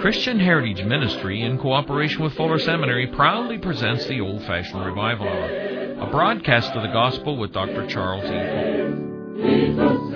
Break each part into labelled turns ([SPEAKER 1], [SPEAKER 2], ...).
[SPEAKER 1] Christian Heritage Ministry, in cooperation with Fuller Seminary, proudly presents the Old Fashioned Revival Hour, a broadcast of the Gospel with Dr. Charles E.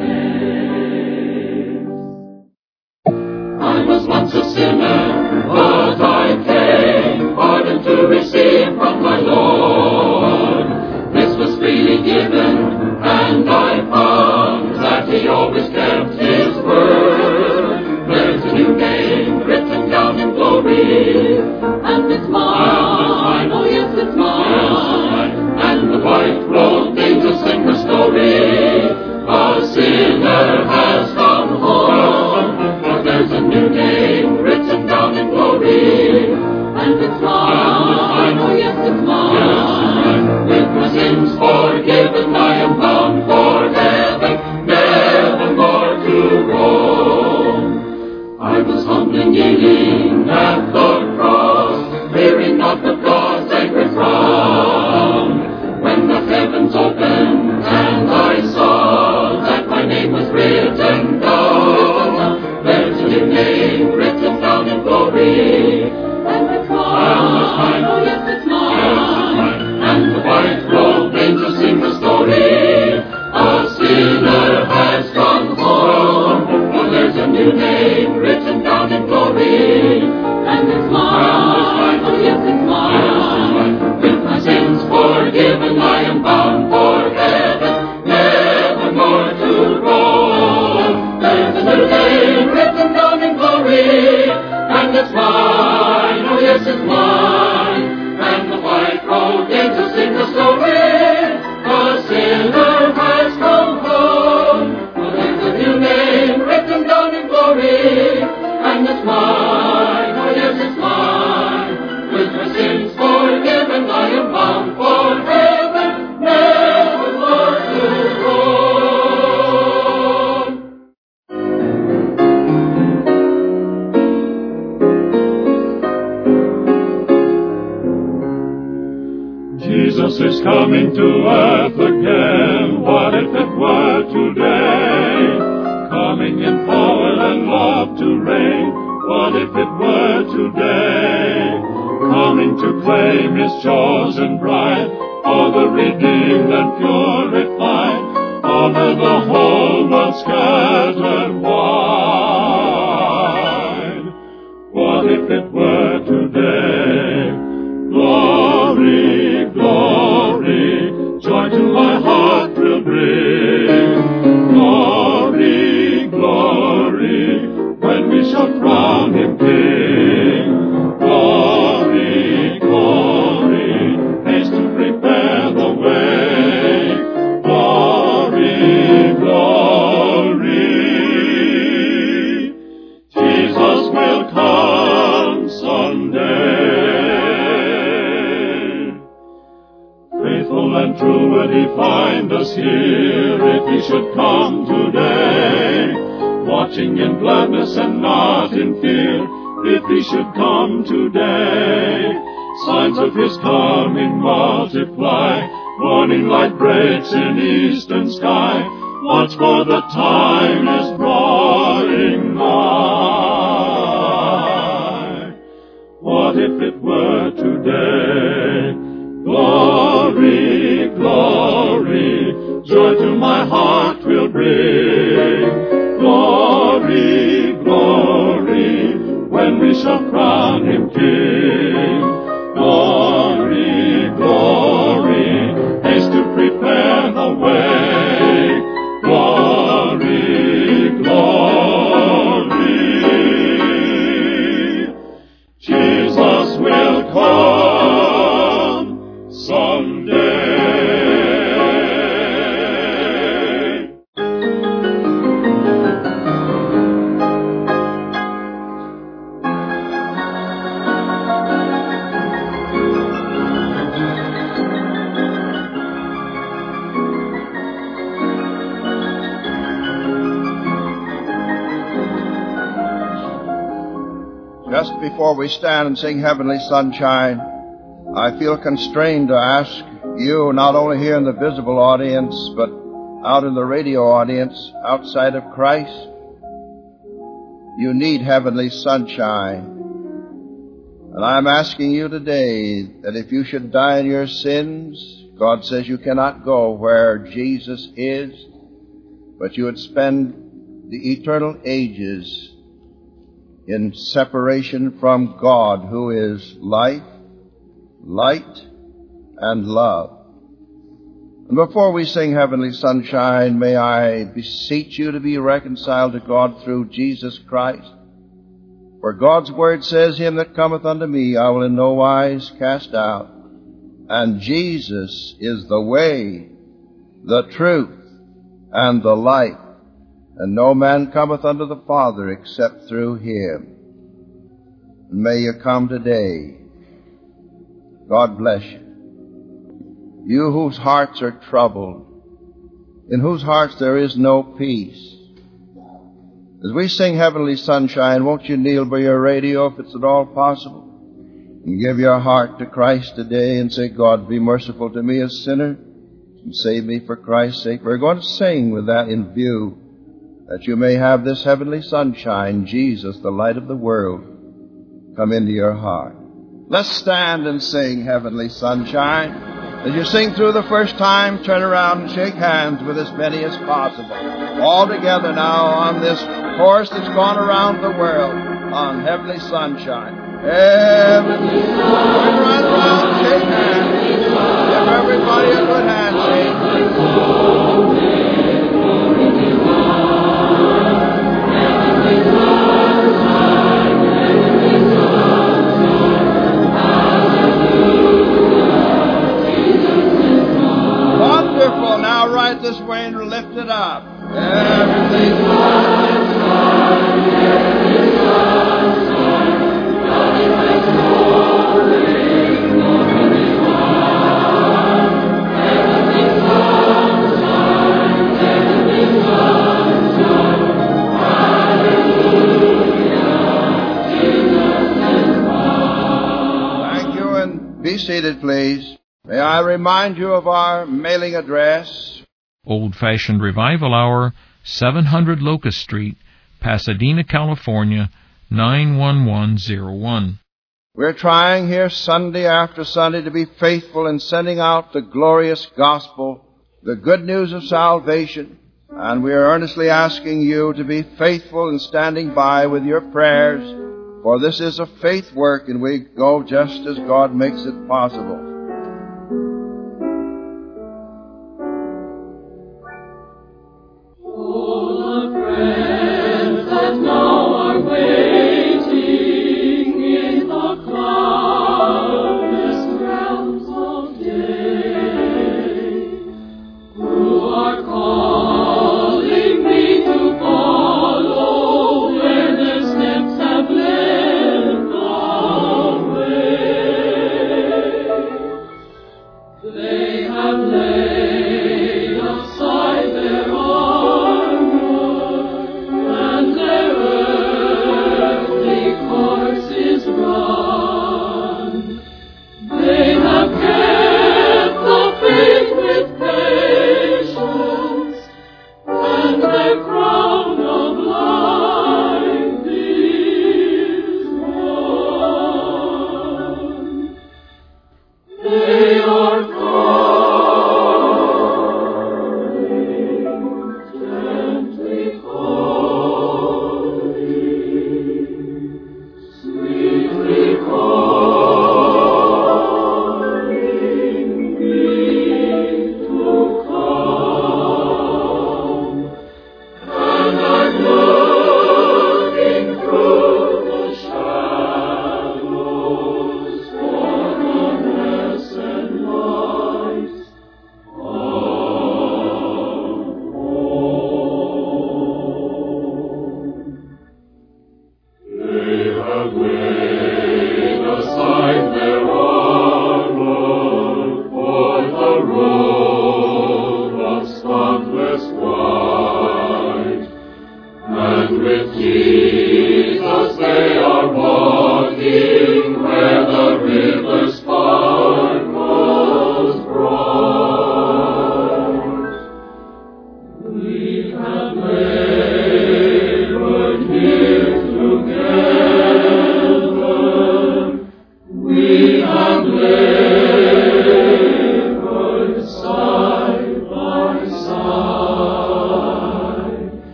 [SPEAKER 2] Just before we stand and sing Heavenly Sunshine, I feel constrained to ask you, not only here in the visible audience, but out in the radio audience, outside of Christ, you need heavenly sunshine. And I'm asking you today that if you should die in your sins, God says you cannot go where Jesus is, but you would spend the eternal ages in separation from God who is life, light, and love. And before we sing Heavenly Sunshine, may I beseech you to be reconciled to God through Jesus Christ. For God's word says, Him that cometh unto me I will in no wise cast out. And Jesus is the way, the truth, and the life. And no man cometh unto the Father except through Him. And may you come today. God bless you. You whose hearts are troubled, in whose hearts there is no peace. As we sing Heavenly Sunshine, won't you kneel by your radio if it's at all possible? And give your heart to Christ today and say, God, be merciful to me, a sinner, and save me for Christ's sake. We're going to sing with that in view, that you may have this heavenly sunshine, Jesus, the light of the world, come into your heart. Let's stand and sing Heavenly Sunshine. As you sing through the first time, turn around and shake hands with as many as possible. All together now on this chorus that's gone around the world on Heavenly Sunshine. Heavenly Sunshine. Turn around, shake hands. Give everybody a good handshake. This way and lift it up. Thank you and be seated, please. May I remind you of our mailing address?
[SPEAKER 1] Old Fashioned Revival Hour, 700 Locust Street, Pasadena, California, 91101.
[SPEAKER 2] We're trying here Sunday after Sunday to be faithful in sending out the glorious gospel, the good news of salvation, and we are earnestly asking you to be faithful in standing by with your prayers, for this is a faith work and we go just as God makes it possible.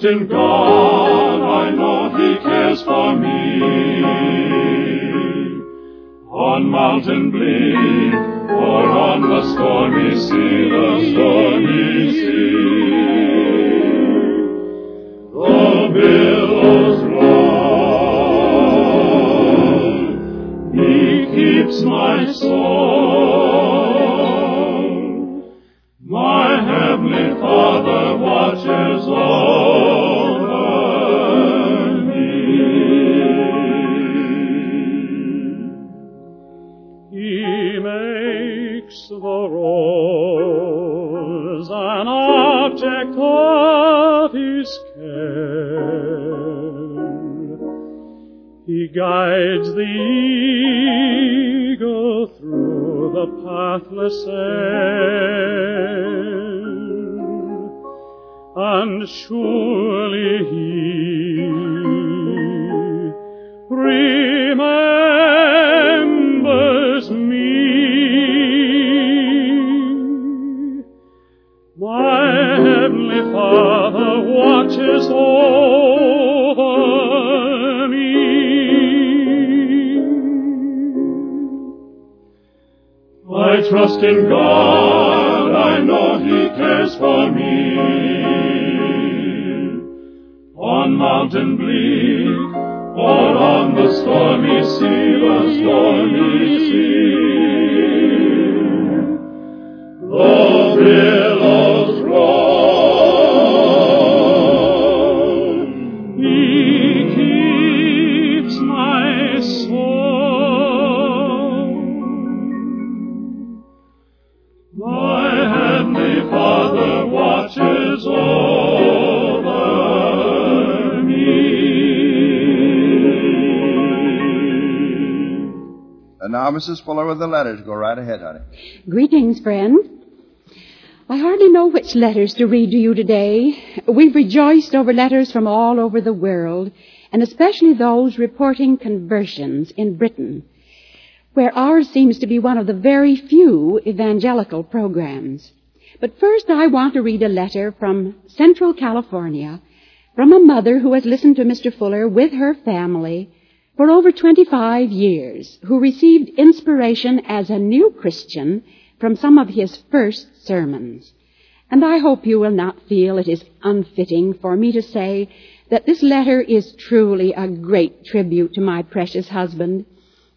[SPEAKER 3] Trust in Guides the eagle through the pathless air, and surely
[SPEAKER 4] Greetings, friend. I hardly know which letters to read to you today. We've rejoiced over letters from all over the world, and especially those reporting conversions in Britain, where ours seems to be one of the very few evangelical programs. But first, I want to read a letter from Central California from a mother who has listened to Mr. Fuller with her family for over 25 years, who received inspiration as a new Christian from some of his first sermons. And I hope you will not feel it is unfitting for me to say that this letter is truly a great tribute to my precious husband,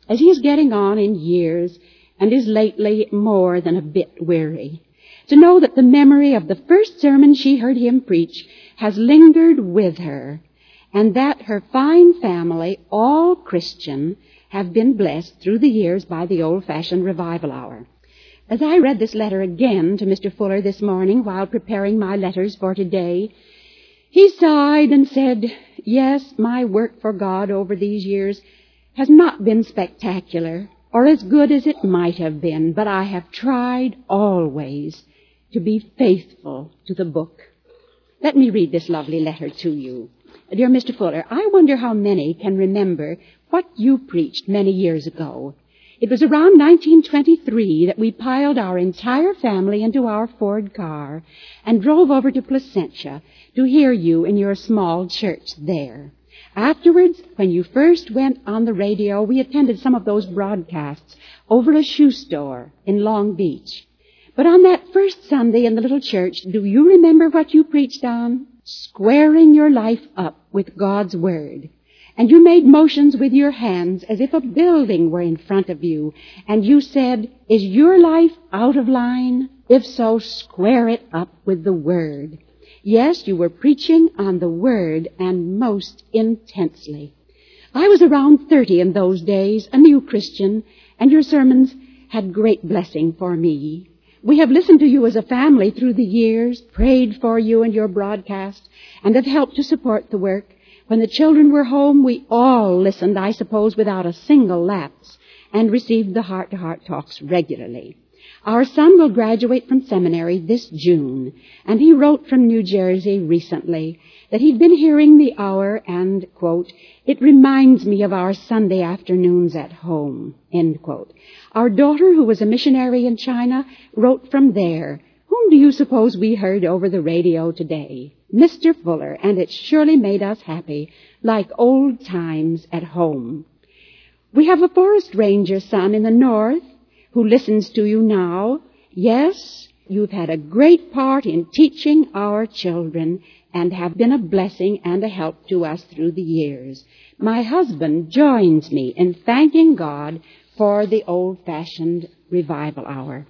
[SPEAKER 4] as he is getting on in years and is lately more than a bit weary. to know that the memory of the first sermon she heard him preach has lingered with her, and that her fine family, all Christian, have been blessed through the years by the old-fashioned revival hour. As I read this letter again to Mr. Fuller this morning while preparing my letters for today, he sighed and said, Yes, my work for God over these years has not been spectacular or as good as it might have been, but I have tried always to be faithful to the book. Let me read this lovely letter to you. Dear Mr. Fuller, I wonder how many can remember what you preached many years ago. It was around 1923 that we piled our entire family into our Ford car and drove over to Placentia to hear you in your small church there. Afterwards, when you first went on the radio, we attended some of those broadcasts over a shoe store in Long Beach. But on that first Sunday in the little church, do you remember what you preached on? Squaring your life up with God's Word. And you made motions with your hands as if a building were in front of you. And you said, Is your life out of line? If so, square it up with the Word. Yes, you were preaching on the Word and most intensely. I was around 30 in those days, a new Christian, and your sermons had great blessing for me. We have listened to you as a family through the years, prayed for you and your broadcast, and have helped to support the work. When the children were home, we all listened, I suppose, without a single lapse, and received the heart-to-heart talks regularly. Our son will graduate from seminary this June, and he wrote from New Jersey recently that he'd been hearing the hour and, quote, it reminds me of our Sunday afternoons at home, end quote. Our daughter, who was a missionary in China, wrote from there. Whom do you suppose we heard over the radio today? Mr. Fuller, and it surely made us happy, like old times at home. We have a forest ranger son in the north who listens to you now. Yes, you've had a great part in teaching our children and have been a blessing and a help to us through the years. My husband joins me in thanking God for the old-fashioned revival hour.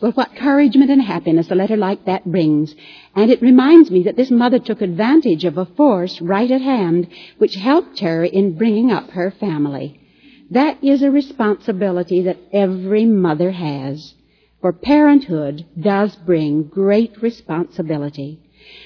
[SPEAKER 4] Well, what encouragement and happiness a letter like that brings. And it reminds me that this mother took advantage of a force right at hand which helped her in bringing up her family. That is a responsibility that every mother has. For parenthood does bring great responsibility.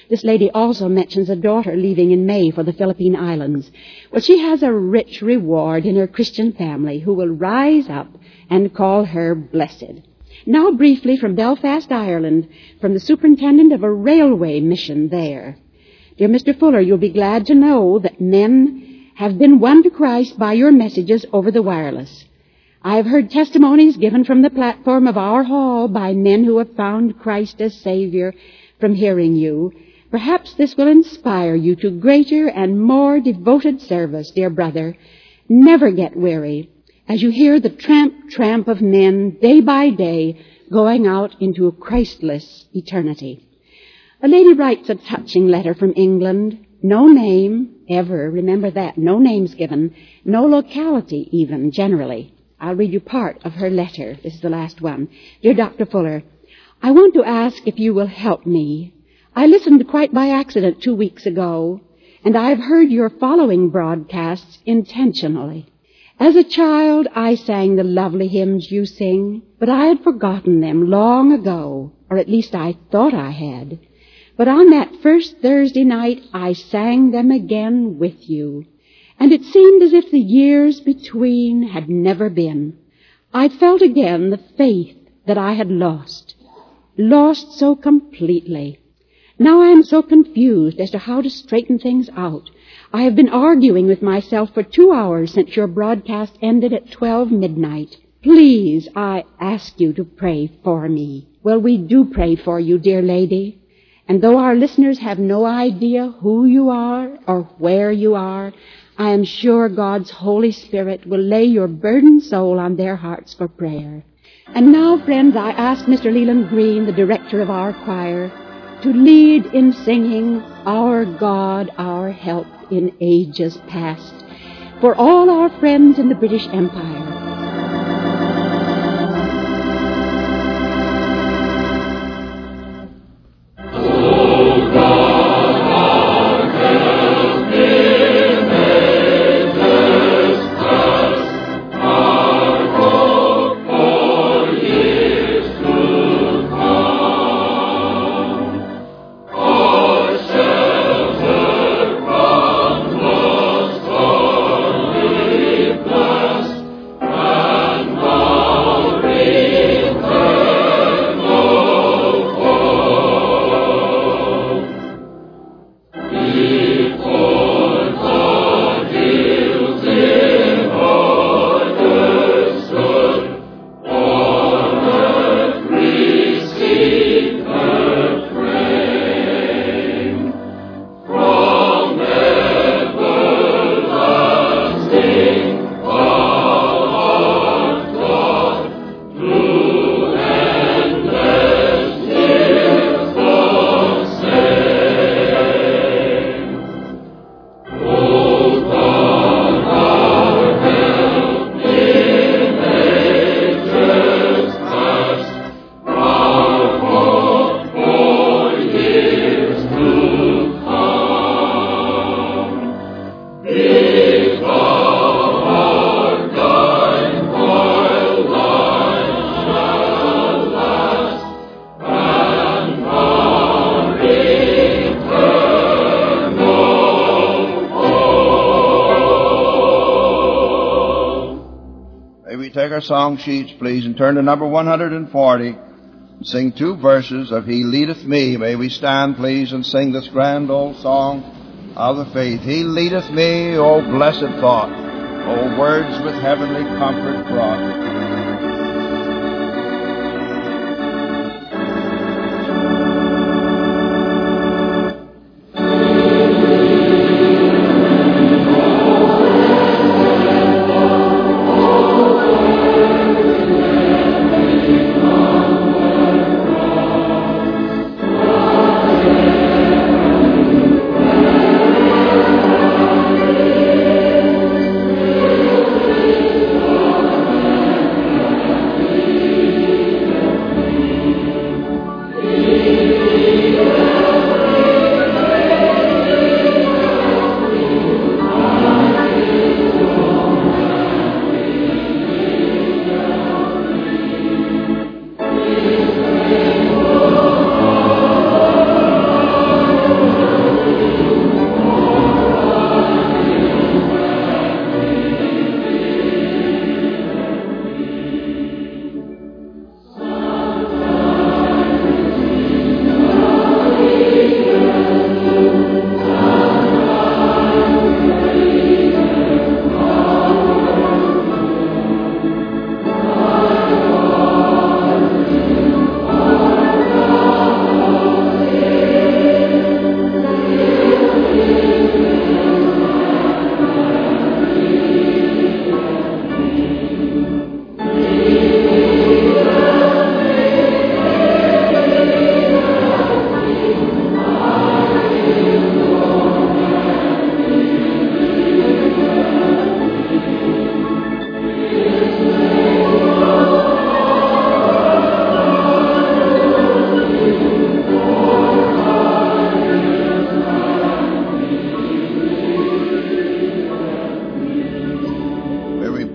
[SPEAKER 4] This lady also mentions a daughter leaving in May for the Philippine Islands. Well, she has a rich reward in her Christian family who will rise up and call her blessed. Now briefly from Belfast, Ireland, from the superintendent of a railway mission there. Dear Mr. Fuller, you'll be glad to know that men have been won to Christ by your messages over the wireless. I have heard testimonies given from the platform of our hall by men who have found Christ as Savior from hearing you. Perhaps this will inspire you to greater and more devoted service, dear brother. Never get weary as you hear the tramp, tramp of men day by day going out into a Christless eternity. A lady writes a touching letter from England. No name, ever, remember that. No names given. No locality, even, generally. I'll read you part of her letter. This is the last one. Dear Dr. Fuller, I want to ask if you will help me. I listened quite by accident two weeks ago, and I've heard your following broadcasts intentionally. As a child, I sang the lovely hymns you sing, but I had forgotten them long ago, or at least I thought I had. But on that first Thursday night, I sang them again with you, and it seemed as if the years between had never been. I felt again the faith that I had lost, lost so completely. Now I am so confused as to how to straighten things out. I have been arguing with myself for two hours since your broadcast ended at 12 midnight. Please, I ask you to pray for me. Well, we do pray for you, dear lady. And though our listeners have no idea who you are or where you are, I am sure God's Holy Spirit will lay your burdened soul on their hearts for prayer. And now, friends, I ask Mr. Leland Green, the director of our choir, to lead in singing Our God, Our Help in Ages Past for all our friends in the British Empire.
[SPEAKER 2] May we take our song sheets, please, and turn to number 140 and sing two verses of He Leadeth Me. May we stand, please, and sing this grand old song of the faith. He leadeth me, O blessed thought, O words with heavenly comfort brought.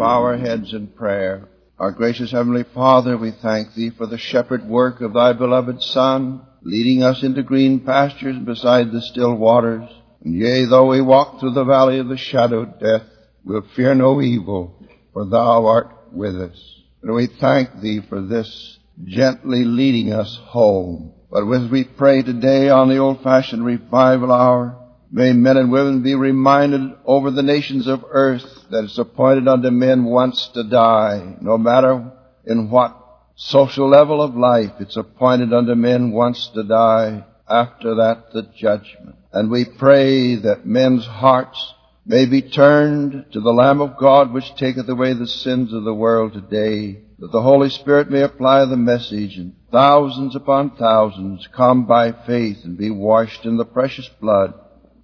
[SPEAKER 2] Bow our heads in prayer. Our gracious Heavenly Father, we thank Thee for the shepherd work of Thy beloved Son, leading us into green pastures beside the still waters. And yea, though we walk through the valley of the shadow of death, we'll fear no evil, for Thou art with us. And we thank Thee for this gently leading us home. But as we pray today on the old-fashioned revival hour, May men and women be reminded over the nations of earth that it's appointed unto men once to die, no matter in what social level of life, it's appointed unto men once to die, after that the judgment. And we pray that men's hearts may be turned to the Lamb of God which taketh away the sins of the world today, that the Holy Spirit may apply the message and thousands upon thousands come by faith and be washed in the precious blood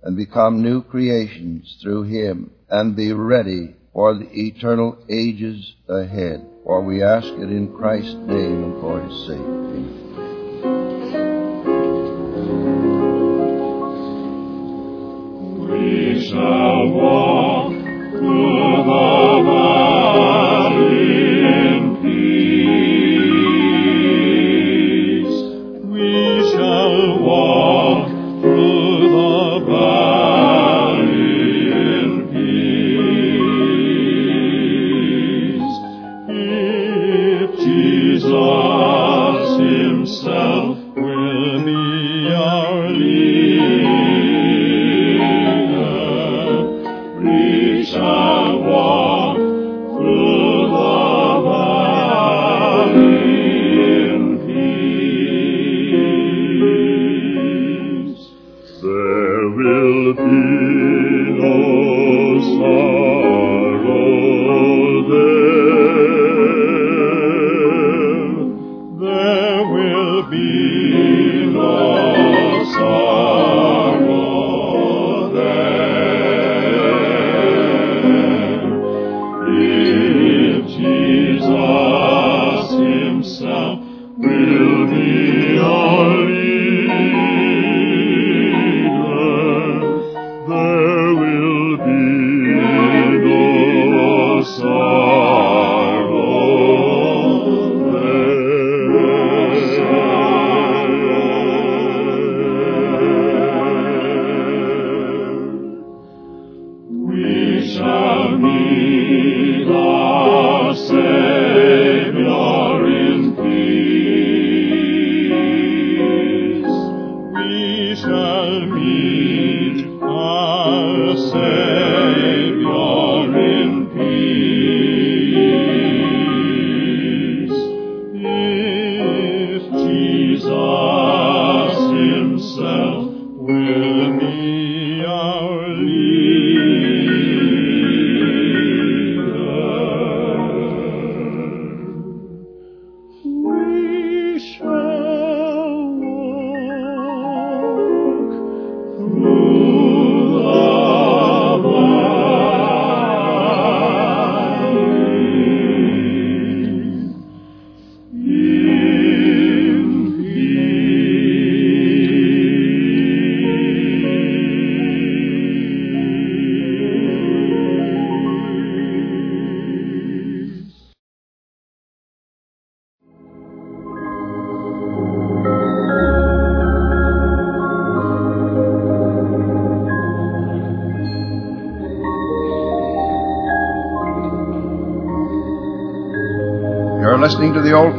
[SPEAKER 2] and become new creations through him and be ready for the eternal ages ahead. For we ask it in Christ's name and for his sake. Amen.
[SPEAKER 3] We shall walk through the Jesus. Himself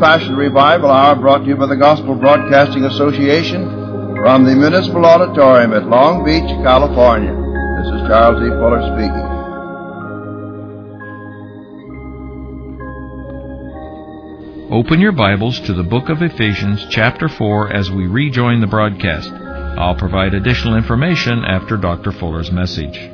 [SPEAKER 2] Passion Revival Hour brought to you by the Gospel Broadcasting Association from the Municipal Auditorium at Long Beach, California. This is Charles E. Fuller speaking.
[SPEAKER 1] Open your Bibles to the book of Ephesians, chapter 4, as we rejoin the broadcast. I'll provide additional information after Dr. Fuller's message.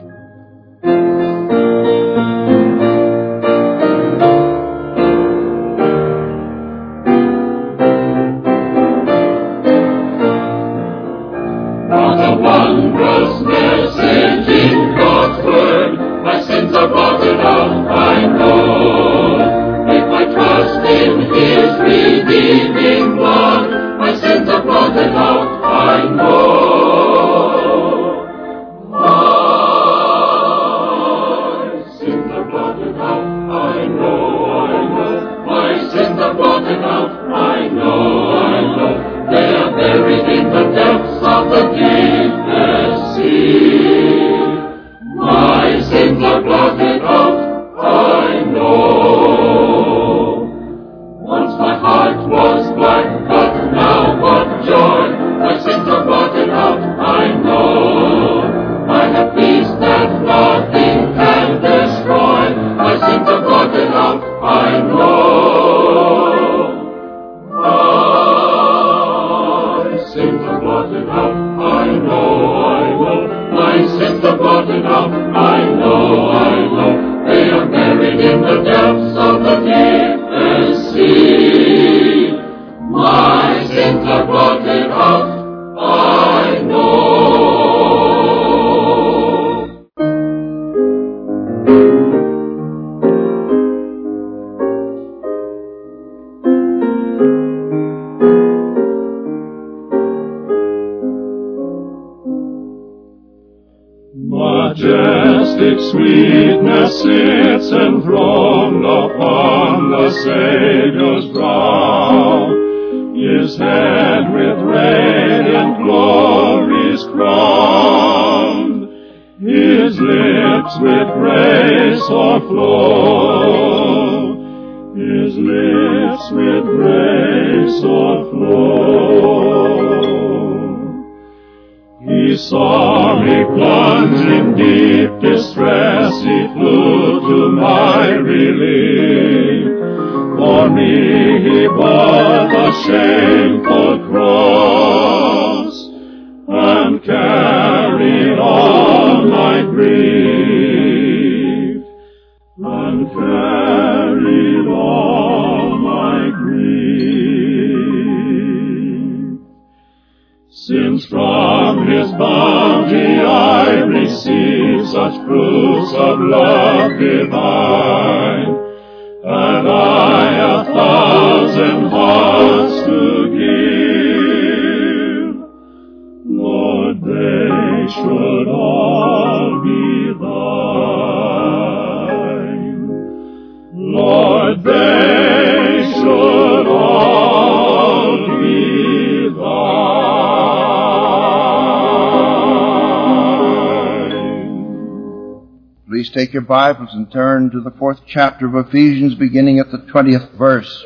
[SPEAKER 2] Your Bibles and turn to the fourth chapter of Ephesians, beginning at the 20th verse.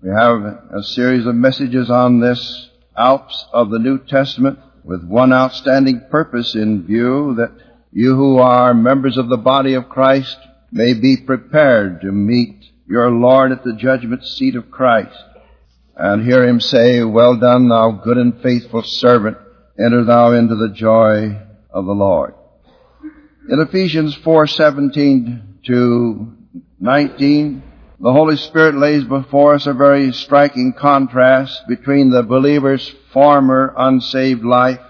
[SPEAKER 2] We have a series of messages on this Alps of the New Testament with one outstanding purpose in view that you who are members of the body of Christ may be prepared to meet your Lord at the judgment seat of Christ and hear him say, Well done, thou good and faithful servant, enter thou into the joy of the Lord. In Ephesians 4:17 to 19, the Holy Spirit lays before us a very striking contrast between the believer's former unsaved life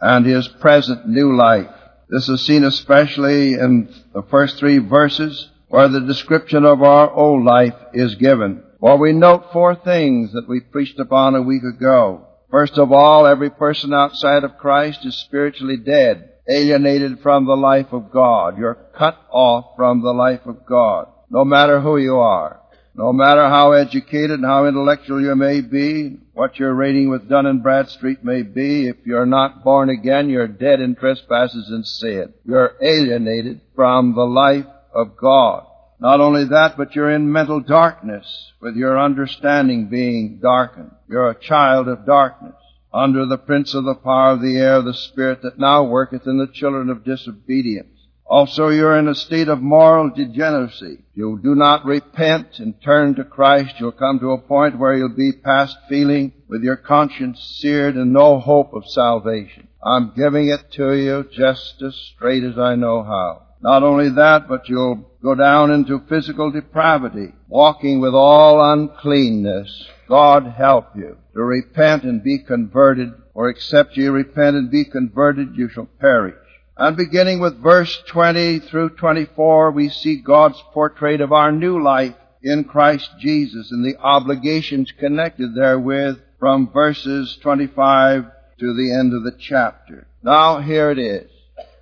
[SPEAKER 2] and his present new life. This is seen especially in the first three verses where the description of our old life is given. For we note four things that we preached upon a week ago. First of all, every person outside of Christ is spiritually dead, alienated from the life of God. You're cut off from the life of God, no matter who you are. No matter how educated and how intellectual you may be, what your rating with Dun and Bradstreet may be, if you're not born again, you're dead in trespasses and sin. You're alienated from the life of God. Not only that, but you're in mental darkness, with your understanding being darkened. You're a child of darkness, under the prince of the power of the air, the spirit that now worketh in the children of disobedience. Also, you're in a state of moral degeneracy. If You do not repent and turn to Christ. You'll come to a point where you'll be past feeling with your conscience seared and no hope of salvation. I'm giving it to you just as straight as I know how. Not only that, but you'll go down into physical depravity, walking with all uncleanness. God help you to repent and be converted, or except ye repent and be converted, you shall perish. And beginning with verse 20 through 24, we see God's portrait of our new life in Christ Jesus and the obligations connected therewith from verses 25 to the end of the chapter. Now here it is.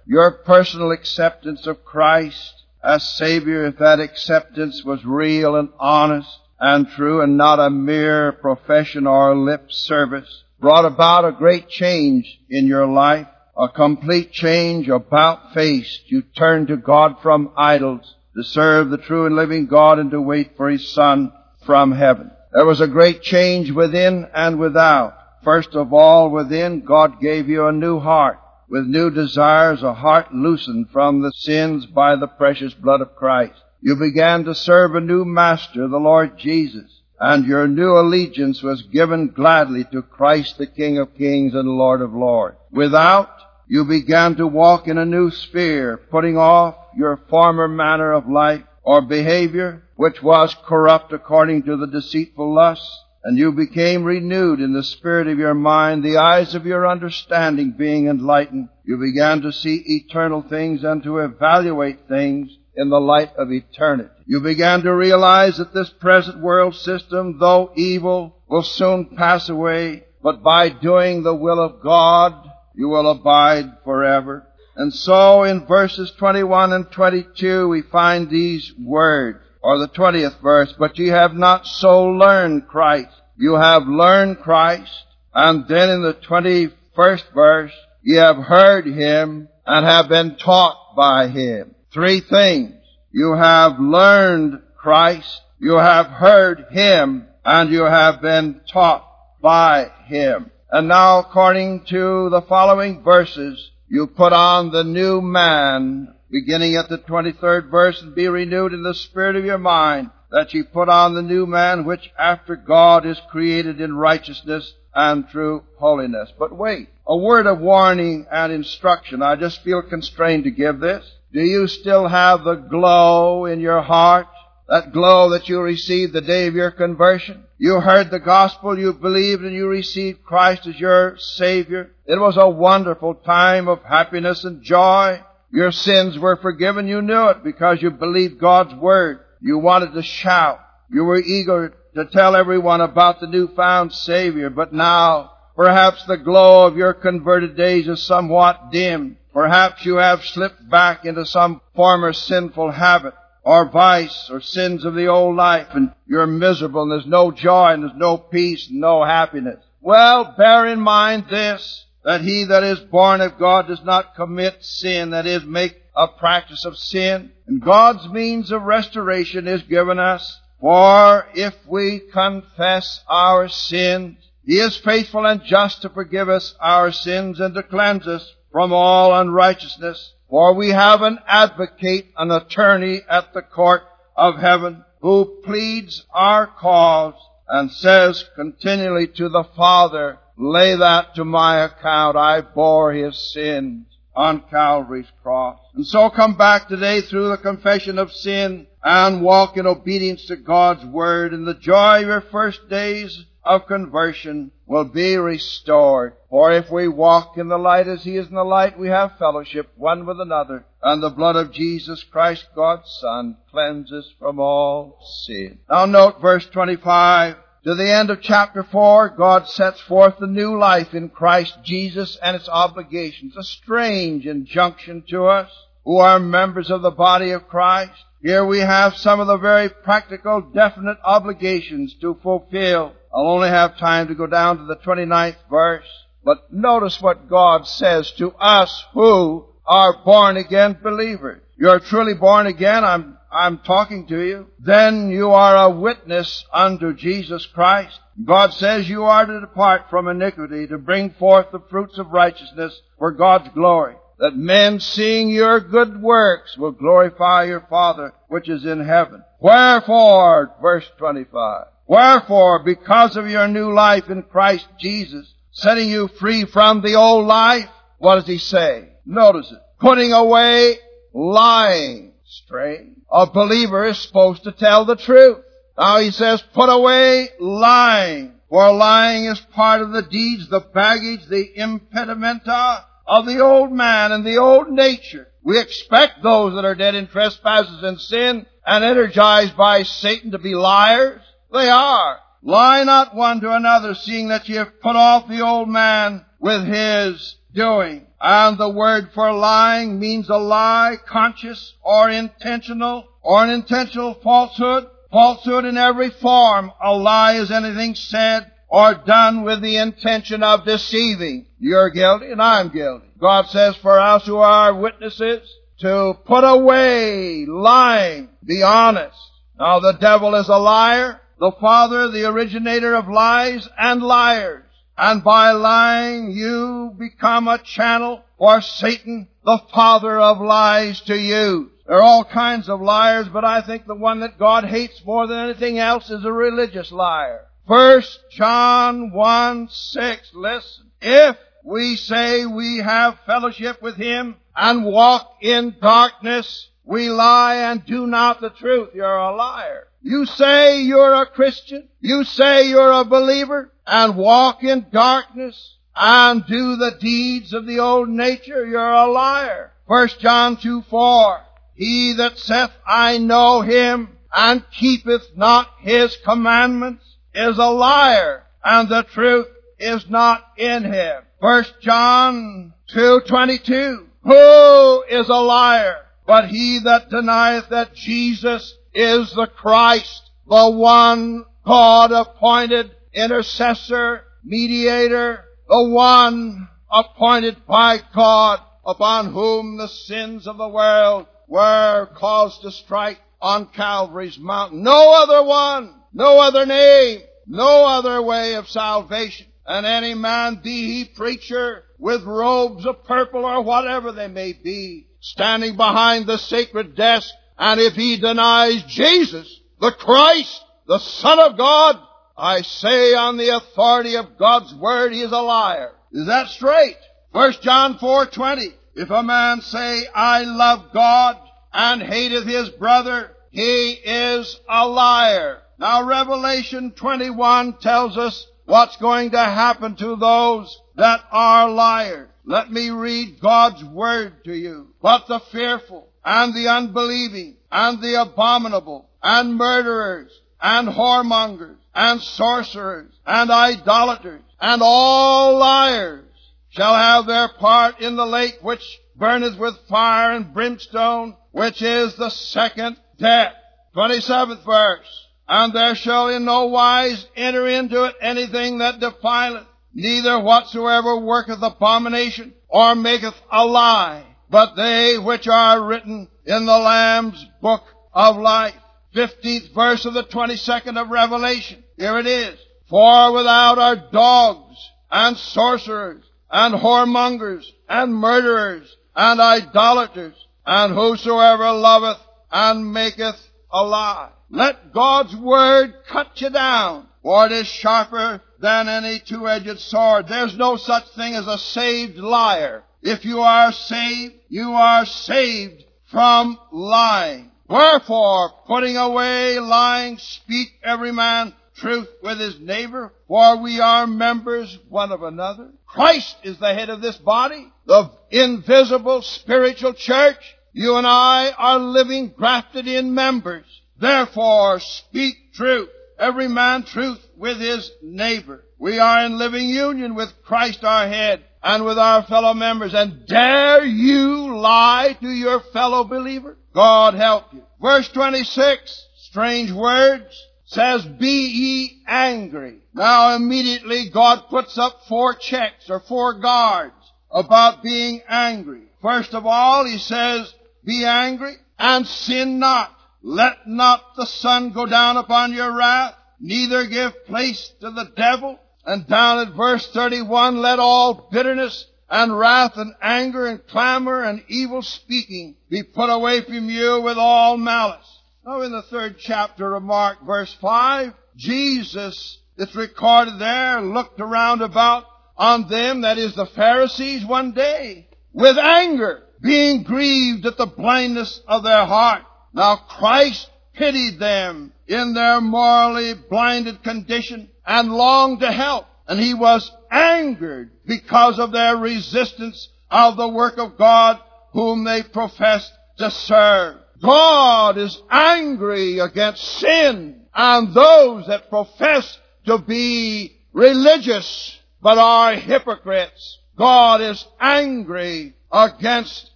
[SPEAKER 2] Your personal acceptance of Christ as Savior, if that acceptance was real and honest and true and not a mere profession or lip service, brought about a great change in your life a complete change about face. You turn to God from idols to serve the true and living God and to wait for His Son from heaven. There was a great change within and without. First of all, within, God gave you a new heart with new desires, a heart loosened from the sins by the precious blood of Christ. You began to serve a new master, the Lord Jesus, and your new allegiance was given gladly to Christ the King of Kings and Lord of Lords. Without, you began to walk in a new sphere, putting off your former manner of life or behavior, which was corrupt according to the deceitful lusts, and you became renewed in the spirit of your mind, the eyes of your understanding being enlightened. You began to see eternal things and to evaluate things in the light of eternity. You began to realize that this present world system, though evil, will soon pass away, but by doing the will of God, you will abide forever. And so in verses 21 and 22 we find these words, or the 20th verse, but ye have not so learned Christ. You have learned Christ, and then in the 21st verse, ye have heard Him and have been taught by Him. Three things. You have learned Christ, you have heard Him, and you have been taught by Him. And now, according to the following verses, you put on the new man, beginning at the 23rd verse, and be renewed in the spirit of your mind, that ye put on the new man which after God is created in righteousness and true holiness. But wait, a word of warning and instruction. I just feel constrained to give this. Do you still have the glow in your heart? That glow that you received the day of your conversion? You heard the gospel, you believed, and you received Christ as your Savior. It was a wonderful time of happiness and joy. Your sins were forgiven. You knew it because you believed God's Word. You wanted to shout. You were eager to tell everyone about the newfound Savior. But now, perhaps the glow of your converted days is somewhat dim. Perhaps you have slipped back into some former sinful habit or vice or sins of the old life and you're miserable and there's no joy and there's no peace and no happiness. Well, bear in mind this, that he that is born of God does not commit sin, that is, make a practice of sin. And God's means of restoration is given us. For if we confess our sins, He is faithful and just to forgive us our sins and to cleanse us from all unrighteousness. For we have an advocate, an attorney at the court of heaven who pleads our cause and says continually to the Father, lay that to my account. I bore his sins on Calvary's cross. And so come back today through the confession of sin and walk in obedience to God's word in the joy of your first days of conversion will be restored. For if we walk in the light as He is in the light, we have fellowship one with another, and the blood of Jesus Christ, God's Son, cleanses from all sin. Now note verse 25. To the end of chapter 4, God sets forth the new life in Christ Jesus and its obligations. A strange injunction to us who are members of the body of Christ. Here we have some of the very practical, definite obligations to fulfill. I'll only have time to go down to the 29th verse. But notice what God says to us who are born again believers. You're truly born again. I'm, I'm talking to you. Then you are a witness unto Jesus Christ. God says you are to depart from iniquity to bring forth the fruits of righteousness for God's glory that men seeing your good works will glorify your Father which is in heaven. Wherefore, verse 25, wherefore, because of your new life in Christ Jesus, setting you free from the old life, what does he say? Notice it. Putting away lying. Strange. A believer is supposed to tell the truth. Now he says, put away lying. For lying is part of the deeds, the baggage, the impedimenta of the old man and the old nature. We expect those that are dead in trespasses and sin and energized by Satan to be liars. They are. Lie not one to another, seeing that ye have put off the old man with his doing. And the word for lying means a lie, conscious or intentional, or an intentional falsehood. Falsehood in every form. A lie is anything said or done with the intention of deceiving. You're guilty and I'm guilty. God says for us who are witnesses to put away lying, be honest. Now the devil is a liar, the father, the originator of lies and liars. And by lying you become a channel for Satan, the father of lies to use. There are all kinds of liars, but I think the one that God hates more than anything else is a religious liar. First John 1 6. Listen. If we say we have fellowship with Him and walk in darkness, we lie and do not the truth. You're a liar. You say you're a Christian. You say you're a believer and walk in darkness and do the deeds of the old nature. You're a liar. First John 2 4. He that saith, I know him and keepeth not his commandments is a liar and the truth is not in him. First John 2:22 Who is a liar but he that denieth that Jesus is the Christ, the one God appointed intercessor, mediator, the one appointed by God upon whom the sins of the world were caused to strike on Calvary's mountain. No other one no other name, no other way of salvation. And any man, be he preacher, with robes of purple or whatever they may be, standing behind the sacred desk, and if he denies Jesus, the Christ, the Son of God, I say on the authority of God's word, he is a liar. Is that straight? 1 John 4:20. If a man say, I love God and hateth his brother, he is a liar. Now Revelation 21 tells us what's going to happen to those that are liars. Let me read God's word to you. But the fearful and the unbelieving and the abominable and murderers and whoremongers and sorcerers and idolaters and all liars shall have their part in the lake which burneth with fire and brimstone, which is the second death. 27th verse. And there shall in no wise enter into it anything that defileth, neither whatsoever worketh abomination, or maketh a lie, but they which are written in the Lamb's book of life. 15th verse of the 22nd of Revelation. Here it is. For without are dogs, and sorcerers, and whoremongers, and murderers, and idolaters, and whosoever loveth and maketh a lie. Let God's word cut you down, for it is sharper than any two-edged sword. There's no such thing as a saved liar. If you are saved, you are saved from lying. Wherefore, putting away lying, speak every man truth with his neighbor, for we are members one of another. Christ is the head of this body, the invisible spiritual church. You and I are living grafted in members. Therefore, speak truth, every man truth with his neighbor. We are in living union with Christ our head and with our fellow members. And dare you lie to your fellow believer? God help you. Verse 26, strange words, says, be ye angry. Now immediately God puts up four checks or four guards about being angry. First of all, he says, be angry and sin not. Let not the sun go down upon your wrath, neither give place to the devil. And down at verse 31, let all bitterness and wrath and anger and clamor and evil speaking be put away from you with all malice. Now in the third chapter of Mark, verse 5, Jesus, it's recorded there, looked around about on them, that is the Pharisees one day, with anger, being grieved at the blindness of their heart. Now Christ pitied them in their morally blinded condition and longed to help. And he was angered because of their resistance of the work of God whom they professed to serve. God is angry against sin and those that profess to be religious but are hypocrites. God is angry against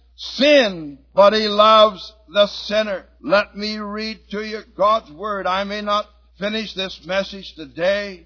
[SPEAKER 2] sin, but he loves the sinner. Let me read to you God's Word. I may not finish this message today,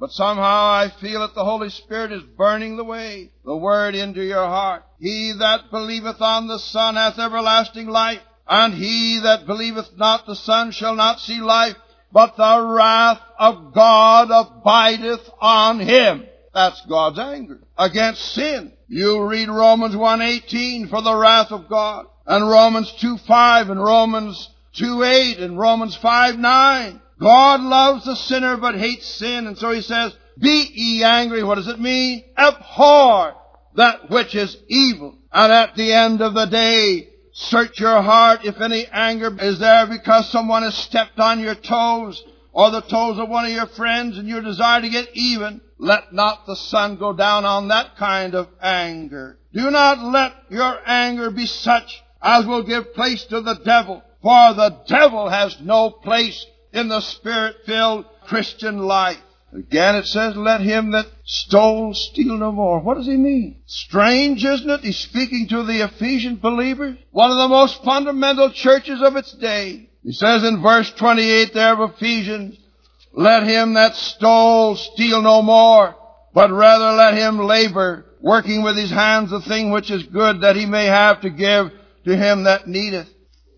[SPEAKER 2] but somehow I feel that the Holy Spirit is burning the way, the Word into your heart. He that believeth on the Son hath everlasting life, and he that believeth not the Son shall not see life, but the wrath of God abideth on him. That's God's anger against sin. You read Romans 1.18 for the wrath of God and Romans 2.5 and Romans 2.8 and Romans 5.9. God loves the sinner but hates sin. And so he says, be ye angry. What does it mean? Abhor that which is evil. And at the end of the day, search your heart if any anger is there because someone has stepped on your toes or the toes of one of your friends and your desire to get even. Let not the sun go down on that kind of anger. Do not let your anger be such as will give place to the devil. For the devil has no place in the spirit-filled Christian life. Again it says, let him that stole steal no more. What does he mean? Strange, isn't it? He's speaking to the Ephesian believers, one of the most fundamental churches of its day. He says in verse 28 there of Ephesians, let him that stole steal no more, but rather let him labor, working with his hands the thing which is good that he may have to give to him that needeth.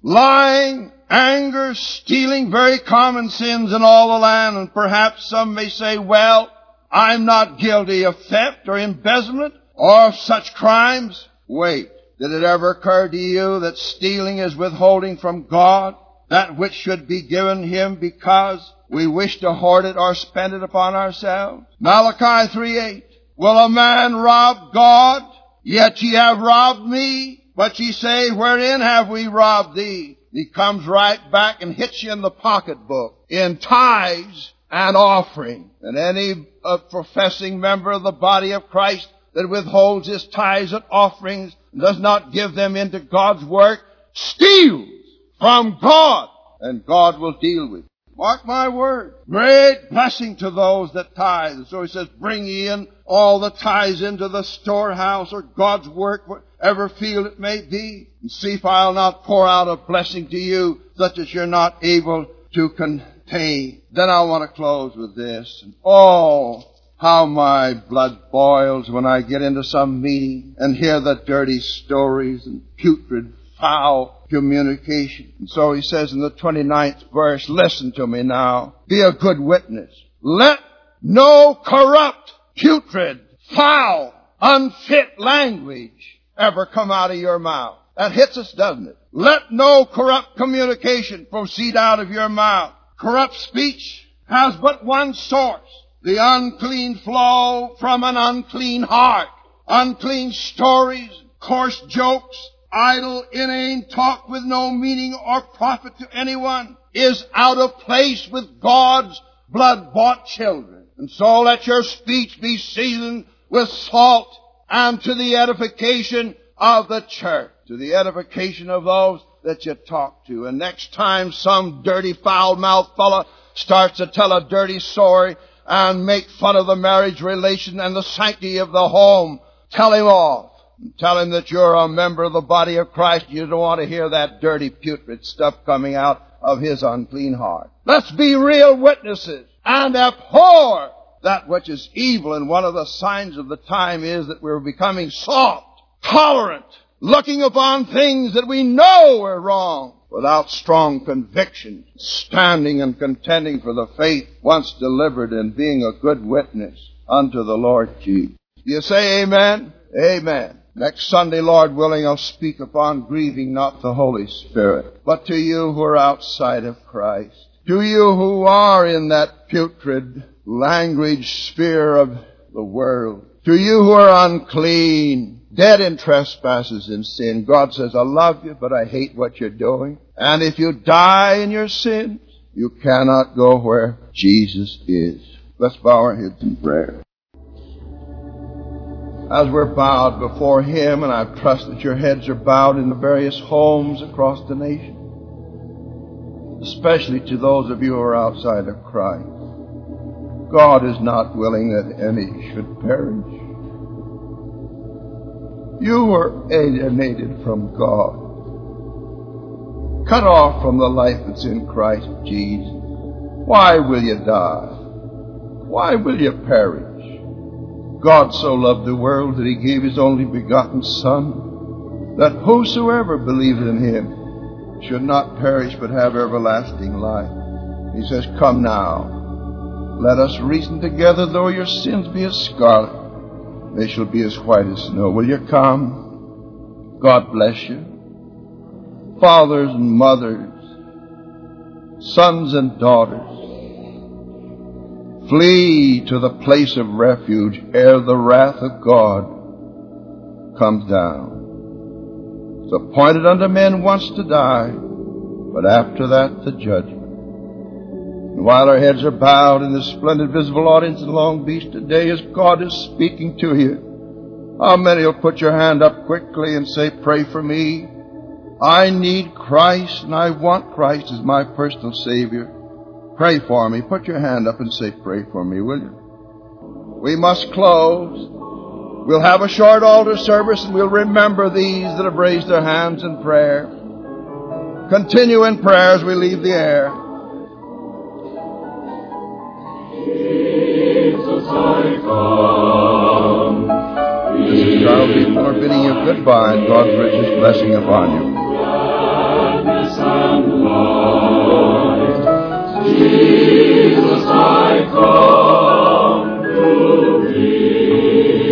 [SPEAKER 2] Lying, anger, stealing, very common sins in all the land, and perhaps some may say, well, I'm not guilty of theft or embezzlement or of such crimes. Wait, did it ever occur to you that stealing is withholding from God that which should be given him because we wish to hoard it or spend it upon ourselves. Malachi 3:8. Will a man rob God? Yet ye have robbed me. But ye say, wherein have we robbed thee? He comes right back and hits you in the pocketbook in tithes and offering. And any uh, professing member of the body of Christ that withholds his tithes and offerings and does not give them into God's work steals from God and God will deal with. Mark my word. Great blessing to those that tithe. So he says, bring in all the tithes into the storehouse or God's work, whatever field it may be, and see if I'll not pour out a blessing to you such as you're not able to contain. Then I want to close with this. And oh, how my blood boils when I get into some meeting and hear the dirty stories and putrid, foul communication. And so he says in the 29th verse, listen to me now. Be a good witness. Let no corrupt, putrid, foul, unfit language ever come out of your mouth. That hits us, doesn't it? Let no corrupt communication proceed out of your mouth. Corrupt speech has but one source. The unclean flow from an unclean heart. Unclean stories, coarse jokes, idle, inane talk with no meaning or profit to anyone is out of place with God's blood-bought children. And so let your speech be seasoned with salt and to the edification of the church, to the edification of those that you talk to. And next time some dirty foul-mouthed fellow starts to tell a dirty story and make fun of the marriage relation and the sanctity of the home, tell him off. Tell him that you're a member of the body of Christ. You don't want to hear that dirty, putrid stuff coming out of his unclean heart. Let's be real witnesses and abhor that which is evil. And one of the signs of the time is that we're becoming soft, tolerant, looking upon things that we know are wrong without strong conviction, standing and contending for the faith once delivered and being a good witness unto the Lord Jesus. You say amen? Amen. Next Sunday, Lord willing, I'll speak upon grieving not the Holy Spirit, but to you who are outside of Christ. To you who are in that putrid language sphere of the world. To you who are unclean, dead in trespasses and sin. God says, I love you, but I hate what you're doing. And if you die in your sins, you cannot go where Jesus is. Let's bow our heads in prayer. As we're bowed before Him, and I trust that your heads are bowed in the various homes across the nation, especially to those of you who are outside of Christ. God is not willing that any should perish. You were alienated from God, cut off from the life that's in Christ Jesus. Why will you die? Why will you perish? God so loved the world that he gave his only begotten Son, that whosoever believeth in him should not perish but have everlasting life. He says, Come now, let us reason together, though your sins be as scarlet they shall be as white as snow. Will you come? God bless you. Fathers and mothers, sons and daughters, flee to the place of refuge ere the wrath of God comes down. It's appointed unto men once to die, but after that the judgment. And while our heads are bowed in this splendid visible audience in Long Beach today, as God is speaking to you, how many will put your hand up quickly and say, Pray for me? I need Christ and I want Christ as my personal Savior. Pray for me. Put your hand up and say, Pray for me, will you? We must close. We'll have a short altar service and we'll remember these that have raised their hands in prayer. Continue in prayer as we leave the air.
[SPEAKER 5] Jesus, I come.
[SPEAKER 2] Mr. Charles E. Bidding you goodbye and God's richest blessing upon you.
[SPEAKER 5] Jesus, I come to thee.